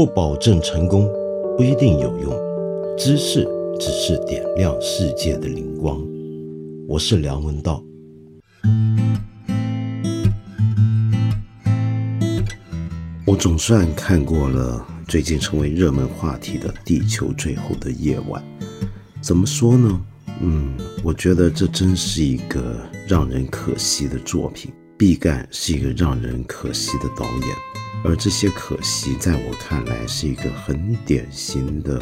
不保证成功，不一定有用。知识只是点亮世界的灵光。我是梁文道。我总算看过了最近成为热门话题的《地球最后的夜晚》。怎么说呢？嗯，我觉得这真是一个让人可惜的作品。毕赣是一个让人可惜的导演，而这些可惜，在我看来是一个很典型的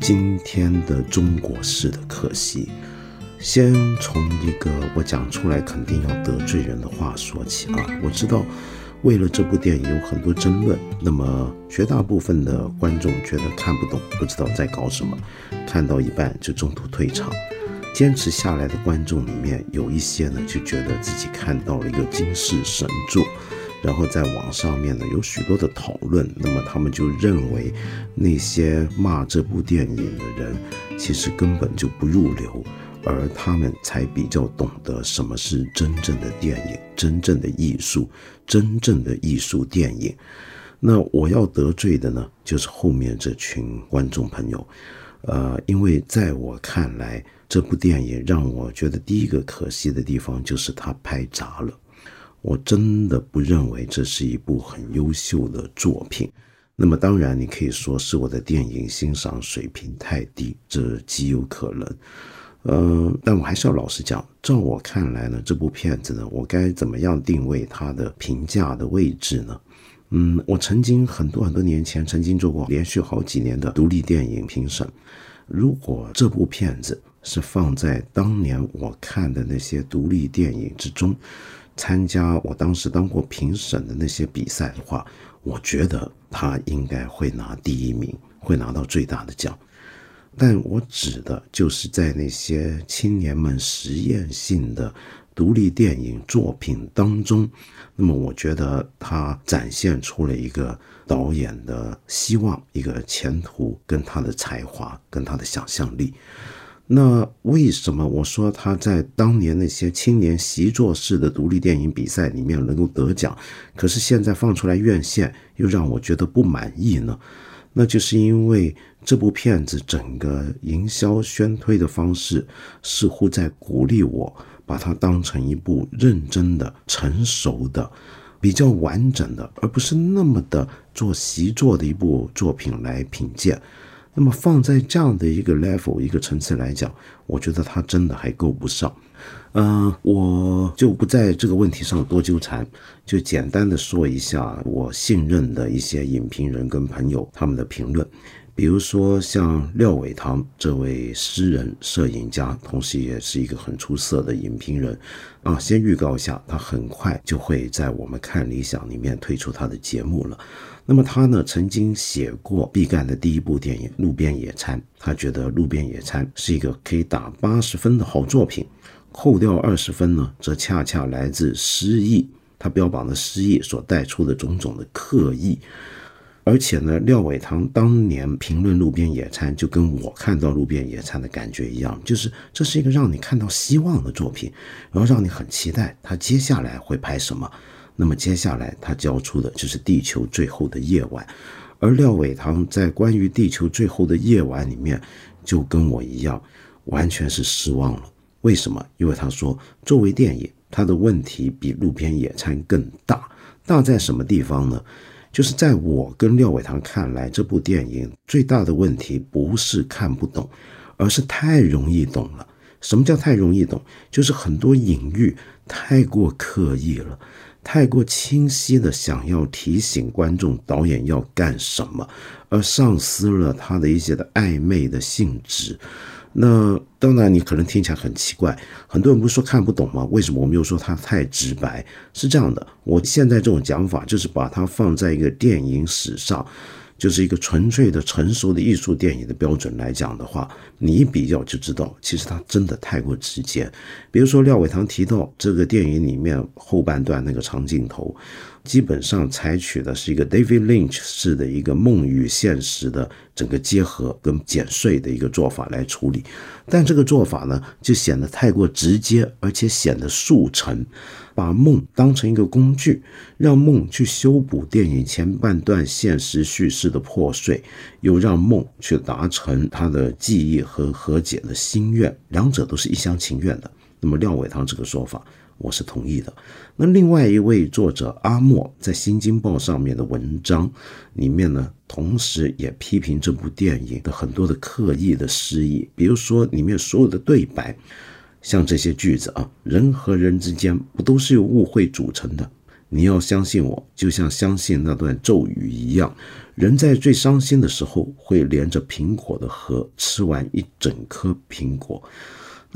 今天的中国式的可惜。先从一个我讲出来肯定要得罪人的话说起啊，我知道为了这部电影有很多争论，那么绝大部分的观众觉得看不懂，不知道在搞什么，看到一半就中途退场。坚持下来的观众里面有一些呢，就觉得自己看到了一个惊世神作，然后在网上面呢有许多的讨论，那么他们就认为那些骂这部电影的人其实根本就不入流，而他们才比较懂得什么是真正的电影、真正的艺术、真正的艺术电影。那我要得罪的呢，就是后面这群观众朋友，呃，因为在我看来。这部电影让我觉得第一个可惜的地方就是它拍砸了。我真的不认为这是一部很优秀的作品。那么当然，你可以说是我的电影欣赏水平太低，这极有可能。呃，但我还是要老实讲，照我看来呢，这部片子呢，我该怎么样定位它的评价的位置呢？嗯，我曾经很多很多年前曾经做过连续好几年的独立电影评审。如果这部片子，是放在当年我看的那些独立电影之中，参加我当时当过评审的那些比赛的话，我觉得他应该会拿第一名，会拿到最大的奖。但我指的就是在那些青年们实验性的独立电影作品当中，那么我觉得他展现出了一个导演的希望、一个前途，跟他的才华，跟他的想象力。那为什么我说他在当年那些青年习作式的独立电影比赛里面能够得奖，可是现在放出来院线又让我觉得不满意呢？那就是因为这部片子整个营销宣推的方式似乎在鼓励我把它当成一部认真的、成熟的、比较完整的，而不是那么的做习作的一部作品来品鉴。那么放在这样的一个 level 一个层次来讲，我觉得它真的还够不上。嗯，我就不在这个问题上多纠缠，就简单的说一下我信任的一些影评人跟朋友他们的评论。比如说像廖伟棠这位诗人、摄影家，同时也是一个很出色的影评人啊。先预告一下，他很快就会在我们看理想里面推出他的节目了。那么他呢，曾经写过毕赣的第一部电影《路边野餐》，他觉得《路边野餐》是一个可以打八十分的好作品，扣掉二十分呢，则恰恰来自失意。他标榜的失意所带出的种种的刻意。而且呢，廖伟棠当年评论《路边野餐》，就跟我看到《路边野餐》的感觉一样，就是这是一个让你看到希望的作品，然后让你很期待他接下来会拍什么。那么接下来他交出的就是《地球最后的夜晚》，而廖伟棠在关于《地球最后的夜晚》里面，就跟我一样，完全是失望了。为什么？因为他说，作为电影，它的问题比《路边野餐》更大。大在什么地方呢？就是在我跟廖伟棠看来，这部电影最大的问题不是看不懂，而是太容易懂了。什么叫太容易懂？就是很多隐喻太过刻意了。太过清晰的想要提醒观众导演要干什么，而丧失了他的一些的暧昧的性质。那当然，你可能听起来很奇怪，很多人不是说看不懂吗？为什么我没有说他太直白？是这样的，我现在这种讲法就是把它放在一个电影史上。就是一个纯粹的成熟的艺术电影的标准来讲的话，你一比较就知道，其实它真的太过直接。比如说廖伟棠提到这个电影里面后半段那个长镜头，基本上采取的是一个 David Lynch 式的一个梦与现实的整个结合跟剪碎的一个做法来处理，但这个做法呢，就显得太过直接，而且显得速成。把梦当成一个工具，让梦去修补电影前半段现实叙事的破碎，又让梦去达成他的记忆和和解的心愿，两者都是一厢情愿的。那么廖伟堂这个说法，我是同意的。那另外一位作者阿莫在《新京报》上面的文章里面呢，同时也批评这部电影的很多的刻意的失意，比如说里面所有的对白，像这些句子啊，人和人之间不都是由误会组成的？你要相信我，就像相信那段咒语一样。人在最伤心的时候，会连着苹果的核吃完一整颗苹果。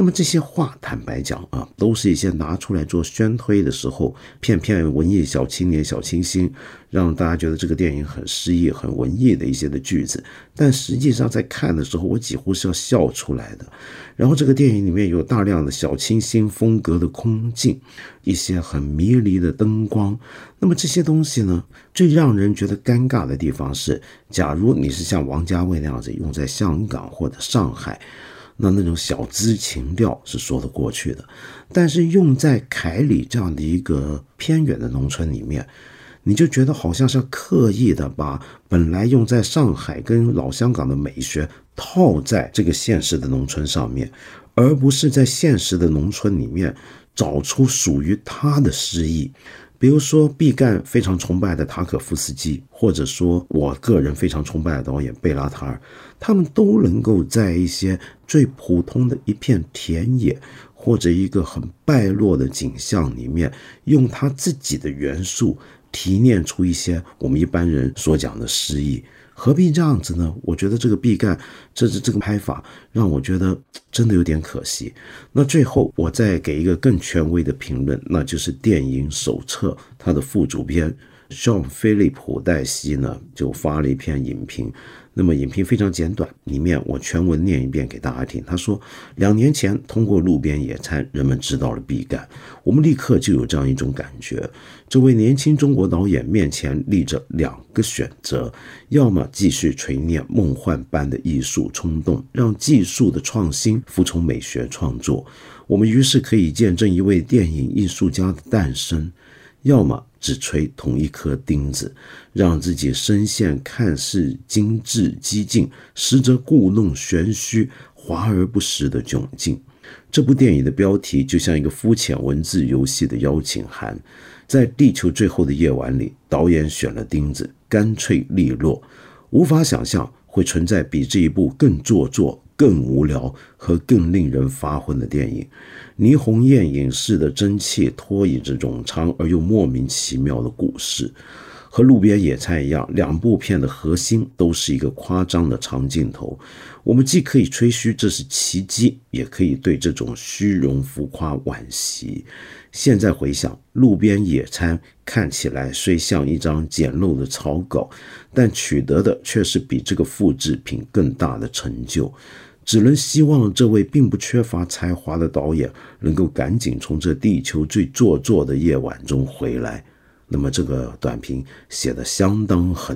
那么这些话，坦白讲啊，都是一些拿出来做宣推的时候，骗骗文艺小青年、小清新，让大家觉得这个电影很诗意、很文艺的一些的句子。但实际上在看的时候，我几乎是要笑出来的。然后这个电影里面有大量的小清新风格的空镜，一些很迷离的灯光。那么这些东西呢，最让人觉得尴尬的地方是，假如你是像王家卫那样子用在香港或者上海。那那种小资情调是说得过去的，但是用在凯里这样的一个偏远的农村里面，你就觉得好像是刻意的把本来用在上海跟老香港的美学套在这个现实的农村上面，而不是在现实的农村里面找出属于他的诗意。比如说，毕赣非常崇拜的塔可夫斯基，或者说我个人非常崇拜的导演贝拉塔尔，他们都能够在一些最普通的一片田野或者一个很败落的景象里面，用他自己的元素提炼出一些我们一般人所讲的诗意。何必这样子呢？我觉得这个毕赣，这是这个拍法，让我觉得真的有点可惜。那最后，我再给一个更权威的评论，那就是电影手册它的副主编。JohnPhilippe 戴西呢，就发了一篇影评。那么影评非常简短，里面我全文念一遍给大家听。他说，两年前通过路边野餐，人们知道了毕赣。我们立刻就有这样一种感觉：这位年轻中国导演面前立着两个选择，要么继续锤炼梦幻般的艺术冲动，让技术的创新服从美学创作，我们于是可以见证一位电影艺术家的诞生。要么只锤同一颗钉子，让自己深陷看似精致激进，实则故弄玄虚、华而不实的窘境。这部电影的标题就像一个肤浅文字游戏的邀请函。在地球最后的夜晚里，导演选了钉子，干脆利落，无法想象会存在比这一部更做作。更无聊和更令人发昏的电影，霓虹艳影式的蒸汽拖引着冗长而又莫名其妙的故事，和路边野餐一样，两部片的核心都是一个夸张的长镜头。我们既可以吹嘘这是奇迹，也可以对这种虚荣浮夸惋惜。现在回想，路边野餐看起来虽像一张简陋的草稿，但取得的却是比这个复制品更大的成就。只能希望这位并不缺乏才华的导演能够赶紧从这地球最做作的夜晚中回来。那么这个短评写的相当狠。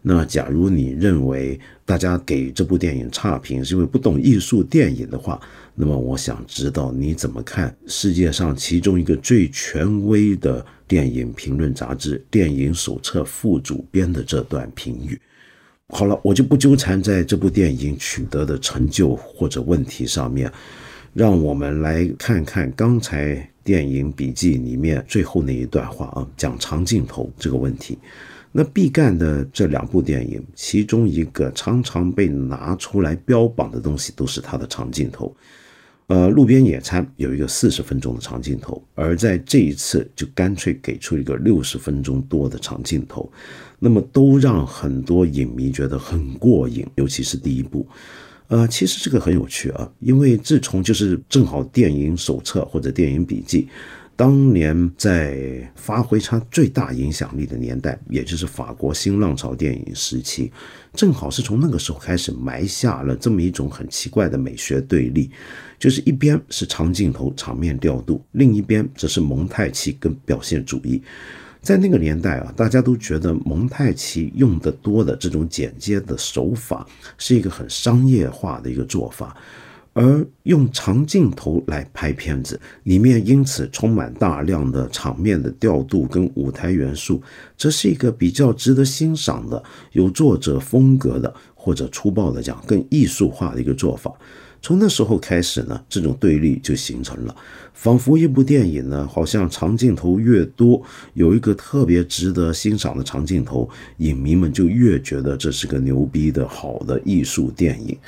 那假如你认为大家给这部电影差评是因为不懂艺术电影的话，那么我想知道你怎么看世界上其中一个最权威的电影评论杂志《电影手册》副主编的这段评语。好了，我就不纠缠在这部电影取得的成就或者问题上面，让我们来看看刚才电影笔记里面最后那一段话啊，讲长镜头这个问题。那毕赣的这两部电影，其中一个常常被拿出来标榜的东西，都是他的长镜头。呃，路边野餐有一个四十分钟的长镜头，而在这一次就干脆给出一个六十分钟多的长镜头。那么都让很多影迷觉得很过瘾，尤其是第一部，呃，其实这个很有趣啊，因为自从就是正好电影手册或者电影笔记，当年在发挥它最大影响力的年代，也就是法国新浪潮电影时期，正好是从那个时候开始埋下了这么一种很奇怪的美学对立，就是一边是长镜头场面调度，另一边则是蒙太奇跟表现主义。在那个年代啊，大家都觉得蒙太奇用的多的这种剪接的手法是一个很商业化的一个做法，而用长镜头来拍片子，里面因此充满大量的场面的调度跟舞台元素，这是一个比较值得欣赏的、有作者风格的，或者粗暴的讲更艺术化的一个做法。从那时候开始呢，这种对立就形成了，仿佛一部电影呢，好像长镜头越多，有一个特别值得欣赏的长镜头，影迷们就越觉得这是个牛逼的好的艺术电影。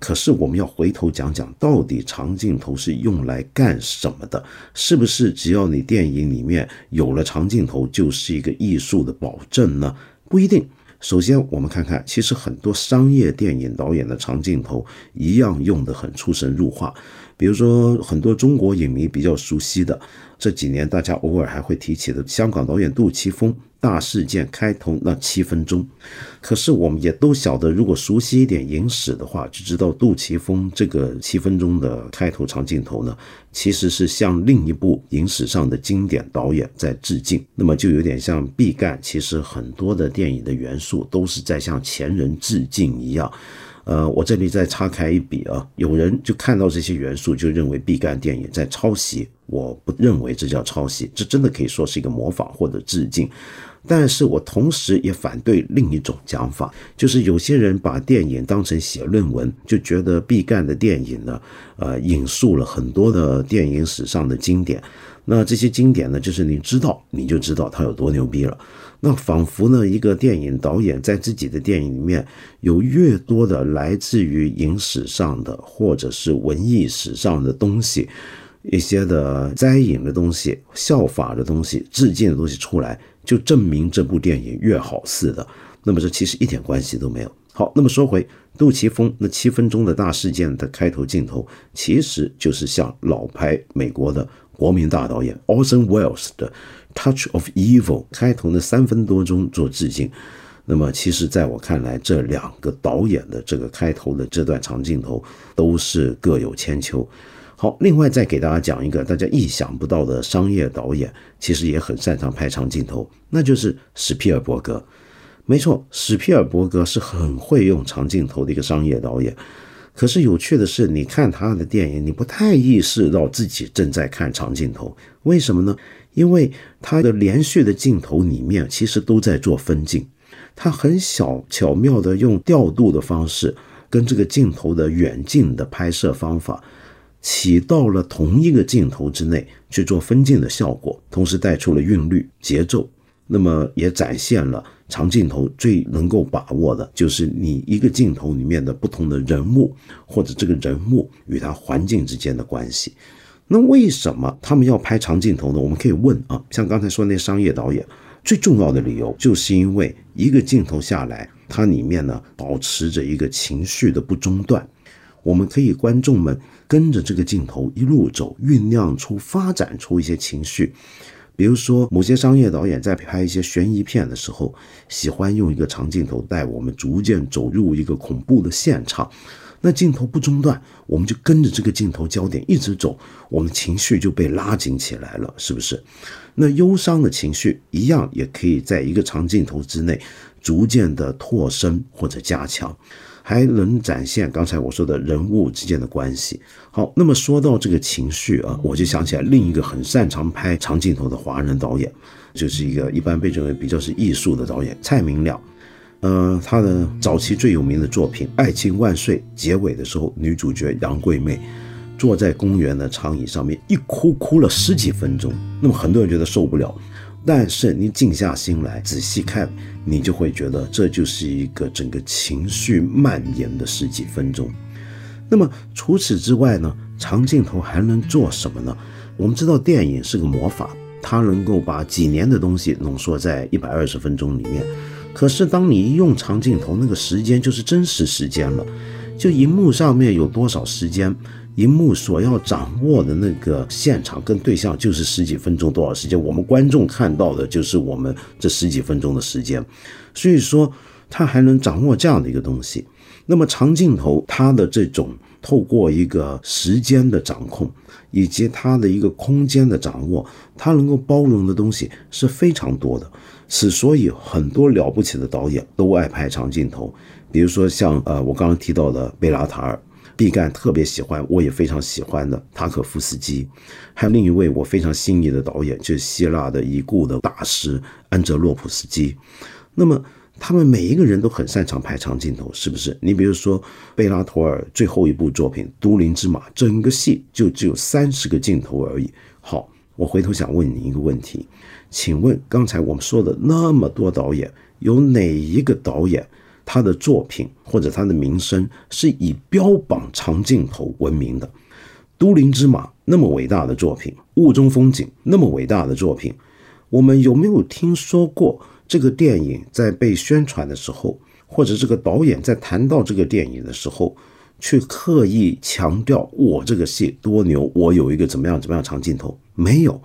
可是我们要回头讲讲，到底长镜头是用来干什么的？是不是只要你电影里面有了长镜头，就是一个艺术的保证呢？不一定。首先，我们看看，其实很多商业电影导演的长镜头一样用得很出神入化。比如说，很多中国影迷比较熟悉的，这几年大家偶尔还会提起的香港导演杜琪峰大事件开头那七分钟。可是我们也都晓得，如果熟悉一点影史的话，就知道杜琪峰这个七分钟的开头长镜头呢，其实是向另一部影史上的经典导演在致敬。那么就有点像毕赣，其实很多的电影的元素都是在向前人致敬一样。呃，我这里再插开一笔啊，有人就看到这些元素，就认为毕赣电影在抄袭。我不认为这叫抄袭，这真的可以说是一个模仿或者致敬。但是我同时也反对另一种讲法，就是有些人把电影当成写论文，就觉得毕赣的电影呢，呃，引述了很多的电影史上的经典。那这些经典呢，就是你知道，你就知道他有多牛逼了。那仿佛呢，一个电影导演在自己的电影里面有越多的来自于影史上的或者是文艺史上的东西，一些的摘引的东西、效法的东西、致敬的东西出来，就证明这部电影越好似的。那么这其实一点关系都没有。好，那么说回杜琪峰那七分钟的大事件的开头镜头，其实就是向老牌美国的国民大导演 Orson Welles 的。Touch of Evil 开头的三分多钟做致敬，那么其实在我看来，这两个导演的这个开头的这段长镜头都是各有千秋。好，另外再给大家讲一个大家意想不到的商业导演，其实也很擅长拍长镜头，那就是史皮尔伯格。没错，史皮尔伯格是很会用长镜头的一个商业导演。可是有趣的是，你看他的电影，你不太意识到自己正在看长镜头，为什么呢？因为他的连续的镜头里面，其实都在做分镜，他很小巧妙的用调度的方式，跟这个镜头的远近的拍摄方法，起到了同一个镜头之内去做分镜的效果，同时带出了韵律节奏，那么也展现了长镜头最能够把握的，就是你一个镜头里面的不同的人物，或者这个人物与他环境之间的关系。那为什么他们要拍长镜头呢？我们可以问啊，像刚才说那商业导演，最重要的理由就是因为一个镜头下来，它里面呢保持着一个情绪的不中断，我们可以观众们跟着这个镜头一路走，酝酿出、发展出一些情绪。比如说，某些商业导演在拍一些悬疑片的时候，喜欢用一个长镜头带我们逐渐走入一个恐怖的现场。那镜头不中断，我们就跟着这个镜头焦点一直走，我们情绪就被拉紧起来了，是不是？那忧伤的情绪一样也可以在一个长镜头之内逐渐的拓深或者加强，还能展现刚才我说的人物之间的关系。好，那么说到这个情绪啊，我就想起来另一个很擅长拍长镜头的华人导演，就是一个一般被认为比较是艺术的导演蔡明亮。呃，他的早期最有名的作品《爱情万岁》结尾的时候，女主角杨贵妹坐在公园的长椅上面一哭哭了十几分钟。那么很多人觉得受不了，但是你静下心来仔细看，你就会觉得这就是一个整个情绪蔓延的十几分钟。那么除此之外呢，长镜头还能做什么呢？我们知道电影是个魔法，它能够把几年的东西浓缩在一百二十分钟里面。可是，当你一用长镜头，那个时间就是真实时间了。就荧幕上面有多少时间，荧幕所要掌握的那个现场跟对象就是十几分钟多少时间，我们观众看到的就是我们这十几分钟的时间。所以说，他还能掌握这样的一个东西。那么长镜头，它的这种透过一个时间的掌控，以及它的一个空间的掌握，它能够包容的东西是非常多的。此所以很多了不起的导演都爱拍长镜头，比如说像呃我刚刚提到的贝拉塔尔，毕赣特别喜欢，我也非常喜欢的塔可夫斯基，还有另一位我非常心仪的导演，就是希腊的已故的大师安哲洛普斯基。那么他们每一个人都很擅长拍长镜头，是不是？你比如说贝拉托尔最后一部作品《都灵之马》，整个戏就只有三十个镜头而已。好，我回头想问你一个问题，请问刚才我们说的那么多导演，有哪一个导演？他的作品或者他的名声是以标榜长镜头闻名的，《都灵之马》那么伟大的作品，《雾中风景》那么伟大的作品，我们有没有听说过这个电影在被宣传的时候，或者这个导演在谈到这个电影的时候，去刻意强调我这个戏多牛，我有一个怎么样怎么样长镜头？没有，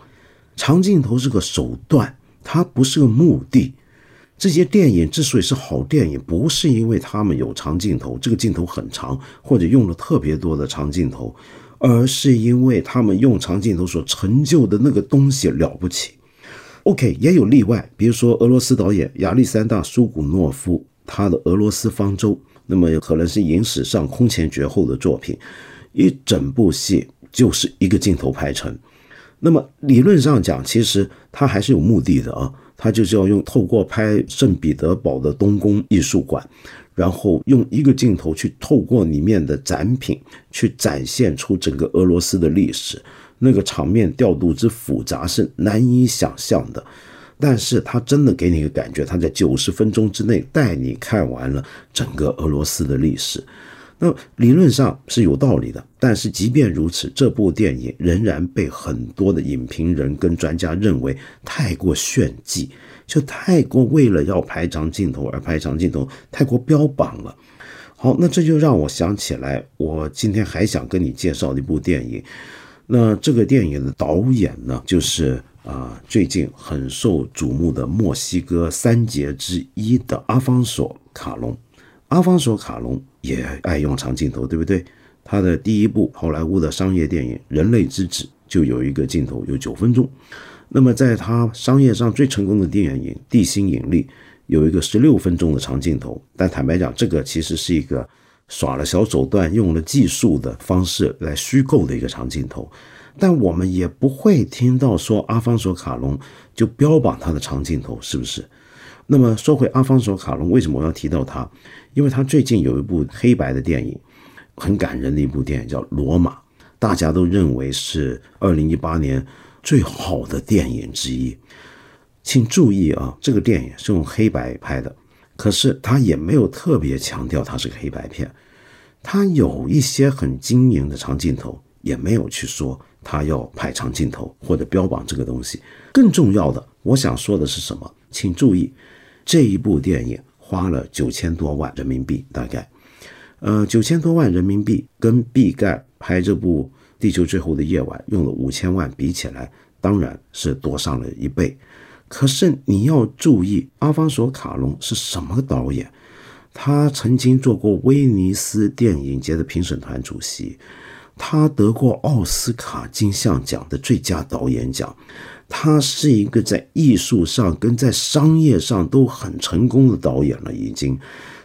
长镜头是个手段，它不是个目的。这些电影之所以是好电影，不是因为他们有长镜头，这个镜头很长，或者用了特别多的长镜头，而是因为他们用长镜头所成就的那个东西了不起。OK，也有例外，比如说俄罗斯导演亚历山大·苏古诺夫，他的《俄罗斯方舟》，那么可能是影史上空前绝后的作品，一整部戏就是一个镜头拍成。那么理论上讲，其实它还是有目的的啊。他就是要用透过拍圣彼得堡的东宫艺术馆，然后用一个镜头去透过里面的展品，去展现出整个俄罗斯的历史。那个场面调度之复杂是难以想象的，但是他真的给你一个感觉，他在九十分钟之内带你看完了整个俄罗斯的历史。那理论上是有道理的，但是即便如此，这部电影仍然被很多的影评人跟专家认为太过炫技，就太过为了要拍长镜头而拍长镜头，太过标榜了。好，那这就让我想起来，我今天还想跟你介绍的一部电影。那这个电影的导演呢，就是啊最近很受瞩目的墨西哥三杰之一的阿方索·卡隆。阿方索·卡隆也爱用长镜头，对不对？他的第一部好莱坞的商业电影《人类之子》就有一个镜头，有九分钟。那么，在他商业上最成功的电影《地心引力》有一个十六分钟的长镜头。但坦白讲，这个其实是一个耍了小手段、用了技术的方式来虚构的一个长镜头。但我们也不会听到说阿方索·卡隆就标榜他的长镜头，是不是？那么说回阿方索·卡隆，为什么我要提到他？因为他最近有一部黑白的电影，很感人的一部电影，叫《罗马》，大家都认为是二零一八年最好的电影之一。请注意啊，这个电影是用黑白拍的，可是他也没有特别强调它是个黑白片，他有一些很晶莹的长镜头，也没有去说他要拍长镜头或者标榜这个东西。更重要的，我想说的是什么？请注意。这一部电影花了九千多万人民币，大概，呃，九千多万人民币跟毕赣拍这部《地球最后的夜晚》用了五千万比起来，当然是多上了一倍。可是你要注意，阿方索·卡隆是什么导演？他曾经做过威尼斯电影节的评审团主席，他得过奥斯卡金像奖的最佳导演奖。他是一个在艺术上跟在商业上都很成功的导演了，已经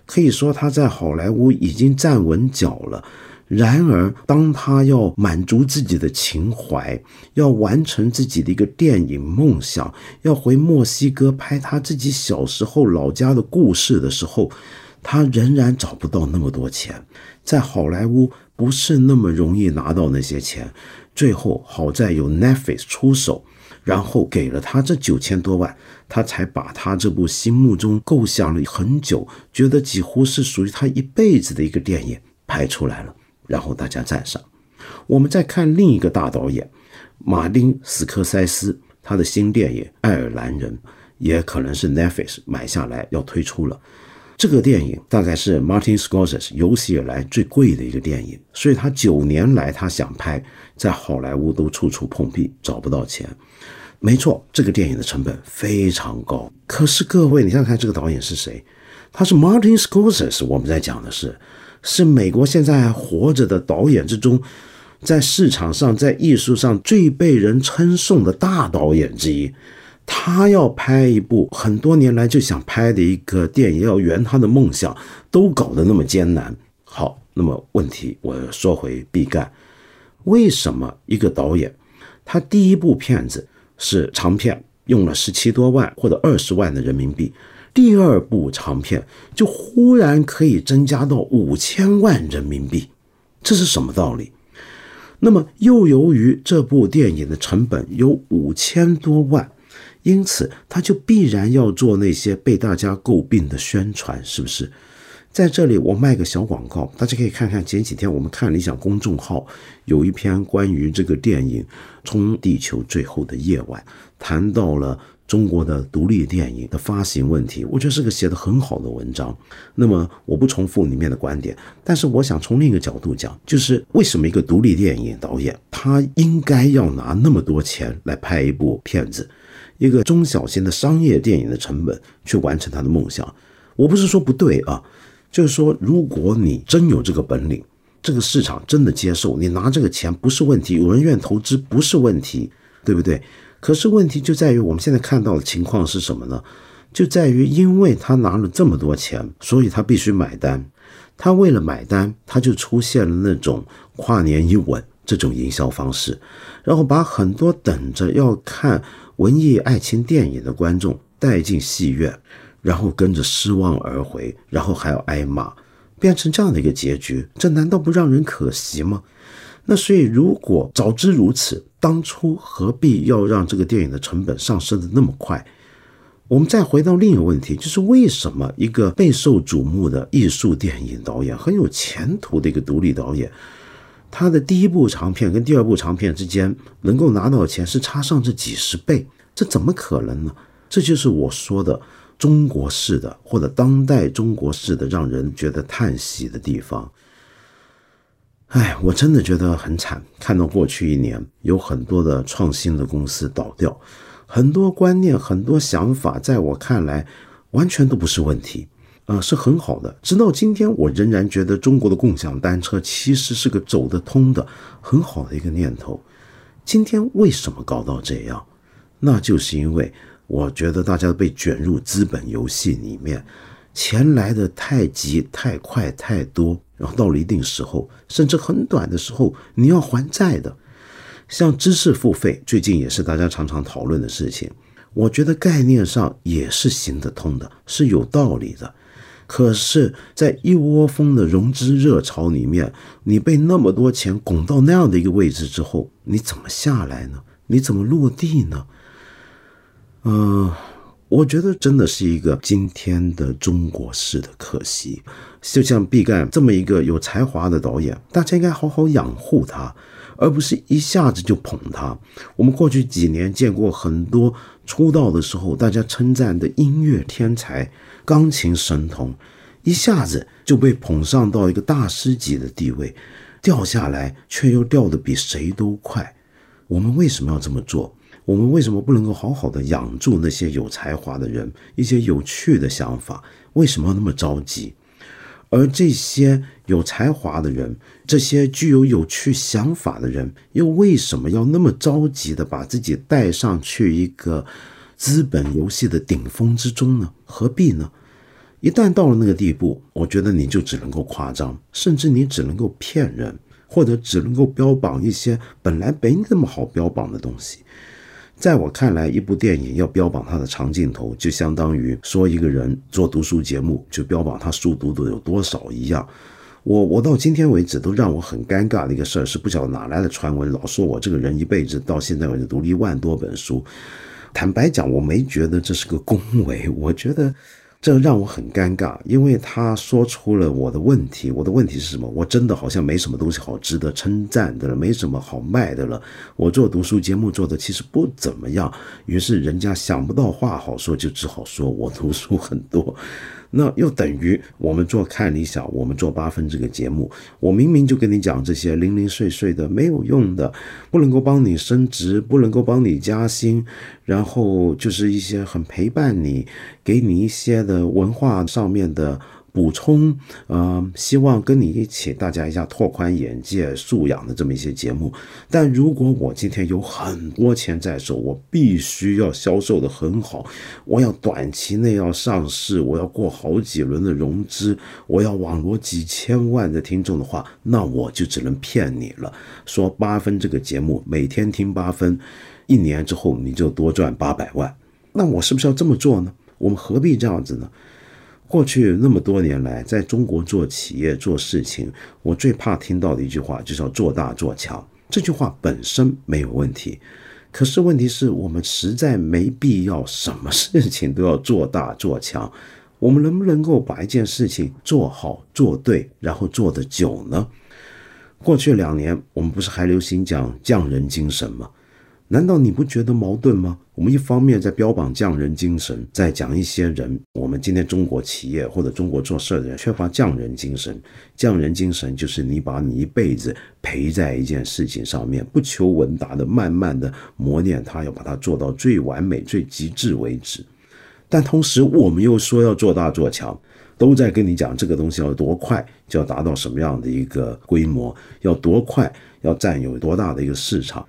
可以说他在好莱坞已经站稳脚了。然而，当他要满足自己的情怀，要完成自己的一个电影梦想，要回墨西哥拍他自己小时候老家的故事的时候，他仍然找不到那么多钱。在好莱坞不是那么容易拿到那些钱。最后好在有 Netflix 出手。然后给了他这九千多万，他才把他这部心目中构想了很久，觉得几乎是属于他一辈子的一个电影拍出来了。然后大家赞赏。我们再看另一个大导演马丁斯科塞斯，他的新电影《爱尔兰人》也可能是 Netflix 买下来要推出了。这个电影大概是 Martin Scorsese 有史以来最贵的一个电影，所以他九年来他想拍，在好莱坞都处处碰壁，找不到钱。没错，这个电影的成本非常高。可是各位，你想想看，这个导演是谁？他是 Martin Scorsese。我们在讲的是，是美国现在还活着的导演之中，在市场上、在艺术上最被人称颂的大导演之一。他要拍一部很多年来就想拍的一个电影，要圆他的梦想，都搞得那么艰难。好。那么问题，我说回毕赣，为什么一个导演，他第一部片子是长片，用了十七多万或者二十万的人民币，第二部长片就忽然可以增加到五千万人民币，这是什么道理？那么又由于这部电影的成本有五千多万，因此他就必然要做那些被大家诟病的宣传，是不是？在这里我卖个小广告，大家可以看看前几天我们看理想公众号有一篇关于这个电影《从地球最后的夜晚》，谈到了中国的独立电影的发行问题，我觉得是个写的很好的文章。那么我不重复里面的观点，但是我想从另一个角度讲，就是为什么一个独立电影导演他应该要拿那么多钱来拍一部片子，一个中小型的商业电影的成本去完成他的梦想？我不是说不对啊。就是说，如果你真有这个本领，这个市场真的接受你拿这个钱不是问题，有人愿意投资不是问题，对不对？可是问题就在于我们现在看到的情况是什么呢？就在于因为他拿了这么多钱，所以他必须买单。他为了买单，他就出现了那种跨年一吻这种营销方式，然后把很多等着要看文艺爱情电影的观众带进戏院。然后跟着失望而回，然后还要挨骂，变成这样的一个结局，这难道不让人可惜吗？那所以，如果早知如此，当初何必要让这个电影的成本上升的那么快？我们再回到另一个问题，就是为什么一个备受瞩目的艺术电影导演、很有前途的一个独立导演，他的第一部长片跟第二部长片之间能够拿到钱是差上这几十倍？这怎么可能呢？这就是我说的。中国式的或者当代中国式的，让人觉得叹息的地方。哎，我真的觉得很惨。看到过去一年有很多的创新的公司倒掉，很多观念、很多想法，在我看来完全都不是问题，呃，是很好的。直到今天，我仍然觉得中国的共享单车其实是个走得通的很好的一个念头。今天为什么搞到这样？那就是因为。我觉得大家被卷入资本游戏里面，钱来的太急、太快、太多，然后到了一定时候，甚至很短的时候，你要还债的。像知识付费，最近也是大家常常讨论的事情。我觉得概念上也是行得通的，是有道理的。可是，在一窝蜂的融资热潮里面，你被那么多钱拱到那样的一个位置之后，你怎么下来呢？你怎么落地呢？嗯，我觉得真的是一个今天的中国式的可惜。就像毕赣这么一个有才华的导演，大家应该好好养护他，而不是一下子就捧他。我们过去几年见过很多出道的时候大家称赞的音乐天才、钢琴神童，一下子就被捧上到一个大师级的地位，掉下来却又掉得比谁都快。我们为什么要这么做？我们为什么不能够好好的养住那些有才华的人，一些有趣的想法？为什么要那么着急？而这些有才华的人，这些具有有趣想法的人，又为什么要那么着急的把自己带上去一个资本游戏的顶峰之中呢？何必呢？一旦到了那个地步，我觉得你就只能够夸张，甚至你只能够骗人，或者只能够标榜一些本来没那么好标榜的东西。在我看来，一部电影要标榜它的长镜头，就相当于说一个人做读书节目就标榜他书读的有多少一样。我我到今天为止都让我很尴尬的一个事儿是，不晓得哪来的传闻，老说我这个人一辈子到现在为止读了一万多本书。坦白讲，我没觉得这是个恭维，我觉得。这让我很尴尬，因为他说出了我的问题。我的问题是什么？我真的好像没什么东西好值得称赞的了，没什么好卖的了。我做读书节目做的其实不怎么样，于是人家想不到话好说，就只好说我读书很多。那又等于我们做看理想，我们做八分这个节目，我明明就跟你讲这些零零碎碎的没有用的，不能够帮你升职，不能够帮你加薪，然后就是一些很陪伴你，给你一些的文化上面的补充，呃，希望跟你一起，大家一下拓宽眼界、素养的这么一些节目。但如果我今天有很多钱在手，我必须要销售的很好，我要短期内要上市，我要过好几轮的融资，我要网罗几千万的听众的话，那我就只能骗你了。说八分这个节目，每天听八分，一年之后你就多赚八百万，那我是不是要这么做呢？我们何必这样子呢？过去那么多年来，在中国做企业做事情，我最怕听到的一句话就是要做大做强。这句话本身没有问题，可是问题是我们实在没必要什么事情都要做大做强。我们能不能够把一件事情做好做对，然后做得久呢？过去两年，我们不是还流行讲匠人精神吗？难道你不觉得矛盾吗？我们一方面在标榜匠人精神，在讲一些人，我们今天中国企业或者中国做事的人缺乏匠人精神。匠人精神就是你把你一辈子陪在一件事情上面，不求闻达的，慢慢的磨练它，要把它做到最完美、最极致为止。但同时，我们又说要做大做强，都在跟你讲这个东西要多快就要达到什么样的一个规模，要多快要占有多大的一个市场。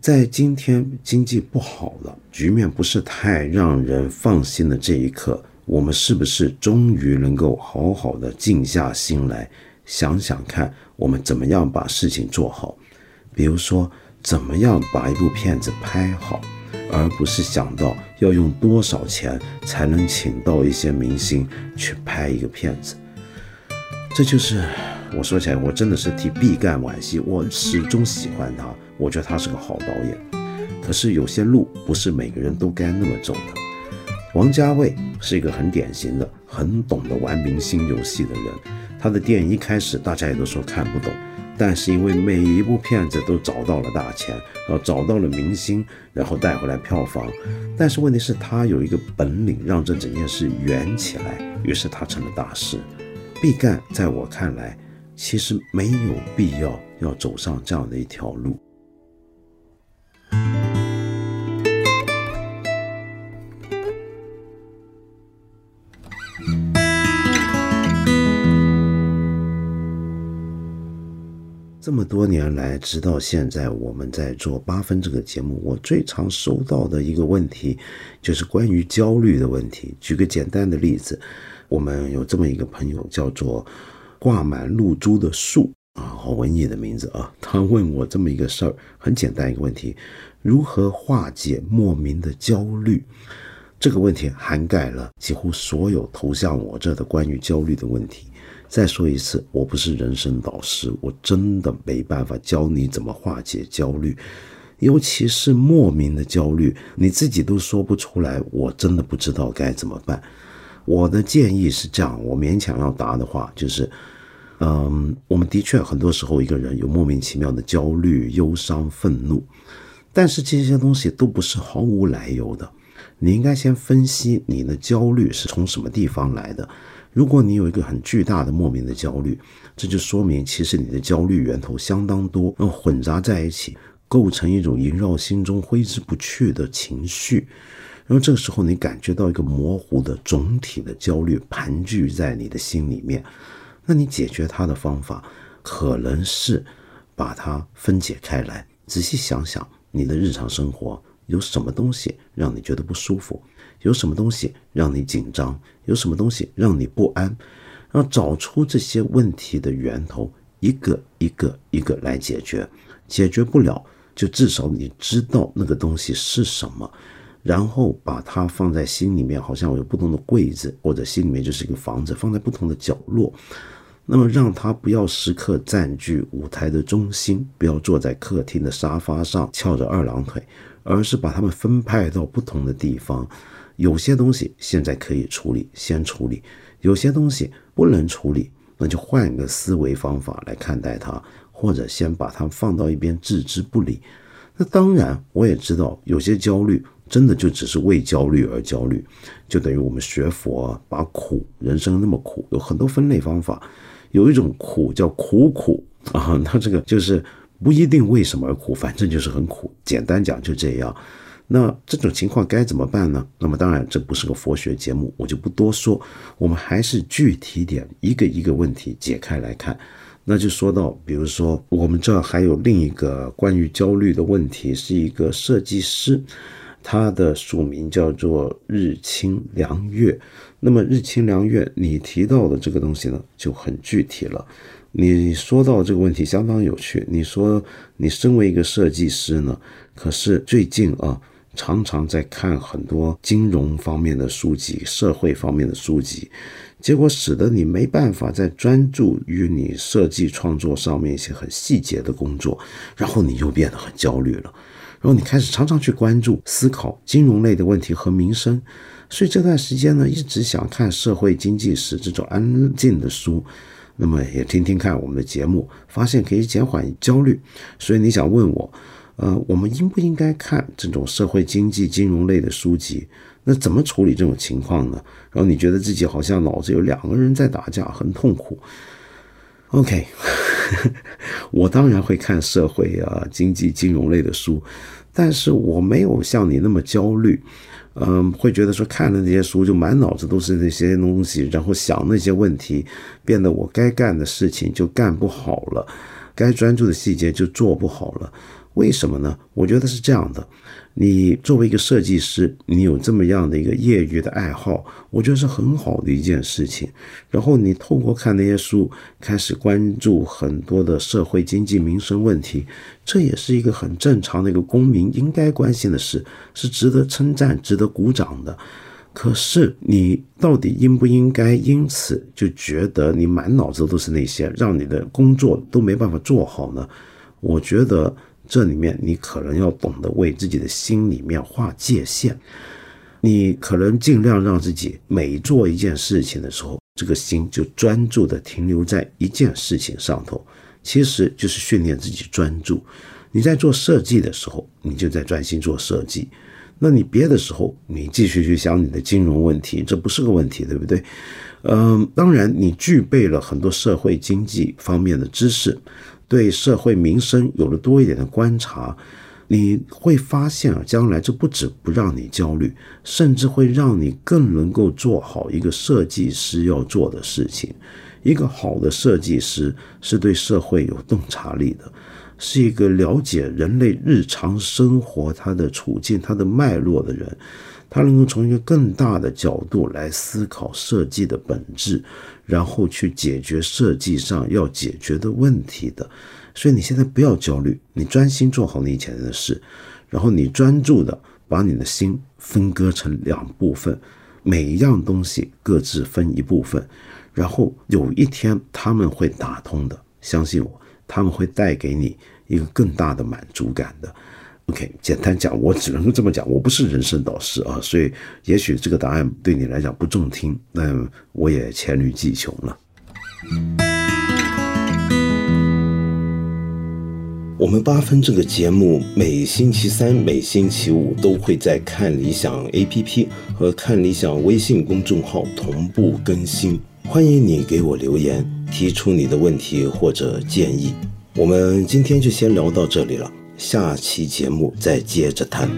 在今天经济不好了，局面不是太让人放心的这一刻，我们是不是终于能够好好的静下心来想想看，我们怎么样把事情做好？比如说，怎么样把一部片子拍好，而不是想到要用多少钱才能请到一些明星去拍一个片子。这就是我说起来，我真的是替毕赣惋惜，我始终喜欢他。我觉得他是个好导演，可是有些路不是每个人都该那么走的。王家卫是一个很典型的、很懂得玩明星游戏的人。他的电影一开始大家也都说看不懂，但是因为每一部片子都找到了大钱，然后找到了明星，然后带回来票房。但是问题是，他有一个本领让这整件事圆起来，于是他成了大师。毕赣在我看来，其实没有必要要走上这样的一条路。这么多年来，直到现在，我们在做八分这个节目，我最常收到的一个问题，就是关于焦虑的问题。举个简单的例子，我们有这么一个朋友，叫做挂满露珠的树啊，好文艺的名字啊。他问我这么一个事儿，很简单一个问题：如何化解莫名的焦虑？这个问题涵盖了几乎所有投向我这的关于焦虑的问题。再说一次，我不是人生导师，我真的没办法教你怎么化解焦虑，尤其是莫名的焦虑，你自己都说不出来，我真的不知道该怎么办。我的建议是这样，我勉强要答的话就是，嗯，我们的确很多时候一个人有莫名其妙的焦虑、忧伤、愤怒，但是这些东西都不是毫无来由的。你应该先分析你的焦虑是从什么地方来的。如果你有一个很巨大的莫名的焦虑，这就说明其实你的焦虑源头相当多，然后混杂在一起，构成一种萦绕心中挥之不去的情绪。然后这个时候你感觉到一个模糊的总体的焦虑盘踞在你的心里面，那你解决它的方法可能是把它分解开来，仔细想想你的日常生活有什么东西让你觉得不舒服。有什么东西让你紧张？有什么东西让你不安？要找出这些问题的源头，一个一个一个来解决。解决不了，就至少你知道那个东西是什么，然后把它放在心里面，好像有不同的柜子，或者心里面就是一个房子，放在不同的角落。那么让他不要时刻占据舞台的中心，不要坐在客厅的沙发上翘着二郎腿，而是把他们分派到不同的地方。有些东西现在可以处理，先处理；有些东西不能处理，那就换一个思维方法来看待它，或者先把它放到一边置之不理。那当然，我也知道有些焦虑真的就只是为焦虑而焦虑，就等于我们学佛把苦，人生那么苦，有很多分类方法，有一种苦叫苦苦 啊，那这个就是不一定为什么而苦，反正就是很苦。简单讲就这样。那这种情况该怎么办呢？那么当然，这不是个佛学节目，我就不多说。我们还是具体点，一个一个问题解开来看。那就说到，比如说，我们这还有另一个关于焦虑的问题，是一个设计师，他的署名叫做日清凉月。那么日清凉月，你提到的这个东西呢，就很具体了。你说到这个问题相当有趣。你说你身为一个设计师呢，可是最近啊。常常在看很多金融方面的书籍、社会方面的书籍，结果使得你没办法再专注于你设计创作上面一些很细节的工作，然后你又变得很焦虑了，然后你开始常常去关注、思考金融类的问题和民生，所以这段时间呢，一直想看社会经济史这种安静的书，那么也听听看我们的节目，发现可以减缓焦虑，所以你想问我。呃，我们应不应该看这种社会经济金融类的书籍？那怎么处理这种情况呢？然后你觉得自己好像脑子有两个人在打架，很痛苦。OK，我当然会看社会啊、经济金融类的书，但是我没有像你那么焦虑。嗯，会觉得说看了那些书就满脑子都是那些东西，然后想那些问题，变得我该干的事情就干不好了，该专注的细节就做不好了。为什么呢？我觉得是这样的，你作为一个设计师，你有这么样的一个业余的爱好，我觉得是很好的一件事情。然后你透过看那些书，开始关注很多的社会经济民生问题，这也是一个很正常的一个公民应该关心的事，是值得称赞、值得鼓掌的。可是你到底应不应该因此就觉得你满脑子都是那些，让你的工作都没办法做好呢？我觉得。这里面你可能要懂得为自己的心里面划界限，你可能尽量让自己每做一件事情的时候，这个心就专注的停留在一件事情上头，其实就是训练自己专注。你在做设计的时候，你就在专心做设计；那你别的时候，你继续去想你的金融问题，这不是个问题，对不对？嗯，当然你具备了很多社会经济方面的知识。对社会民生有了多一点的观察，你会发现啊，将来这不止不让你焦虑，甚至会让你更能够做好一个设计师要做的事情。一个好的设计师是对社会有洞察力的，是一个了解人类日常生活他的处境、他的脉络的人。他能够从一个更大的角度来思考设计的本质，然后去解决设计上要解决的问题的。所以你现在不要焦虑，你专心做好你以前的事，然后你专注的把你的心分割成两部分，每一样东西各自分一部分，然后有一天他们会打通的，相信我，他们会带给你一个更大的满足感的。OK，简单讲，我只能这么讲。我不是人生导师啊，所以也许这个答案对你来讲不中听，那我也黔驴技穷了。我们八分这个节目每星期三、每星期五都会在看理想 APP 和看理想微信公众号同步更新，欢迎你给我留言，提出你的问题或者建议。我们今天就先聊到这里了。下期节目再接着谈。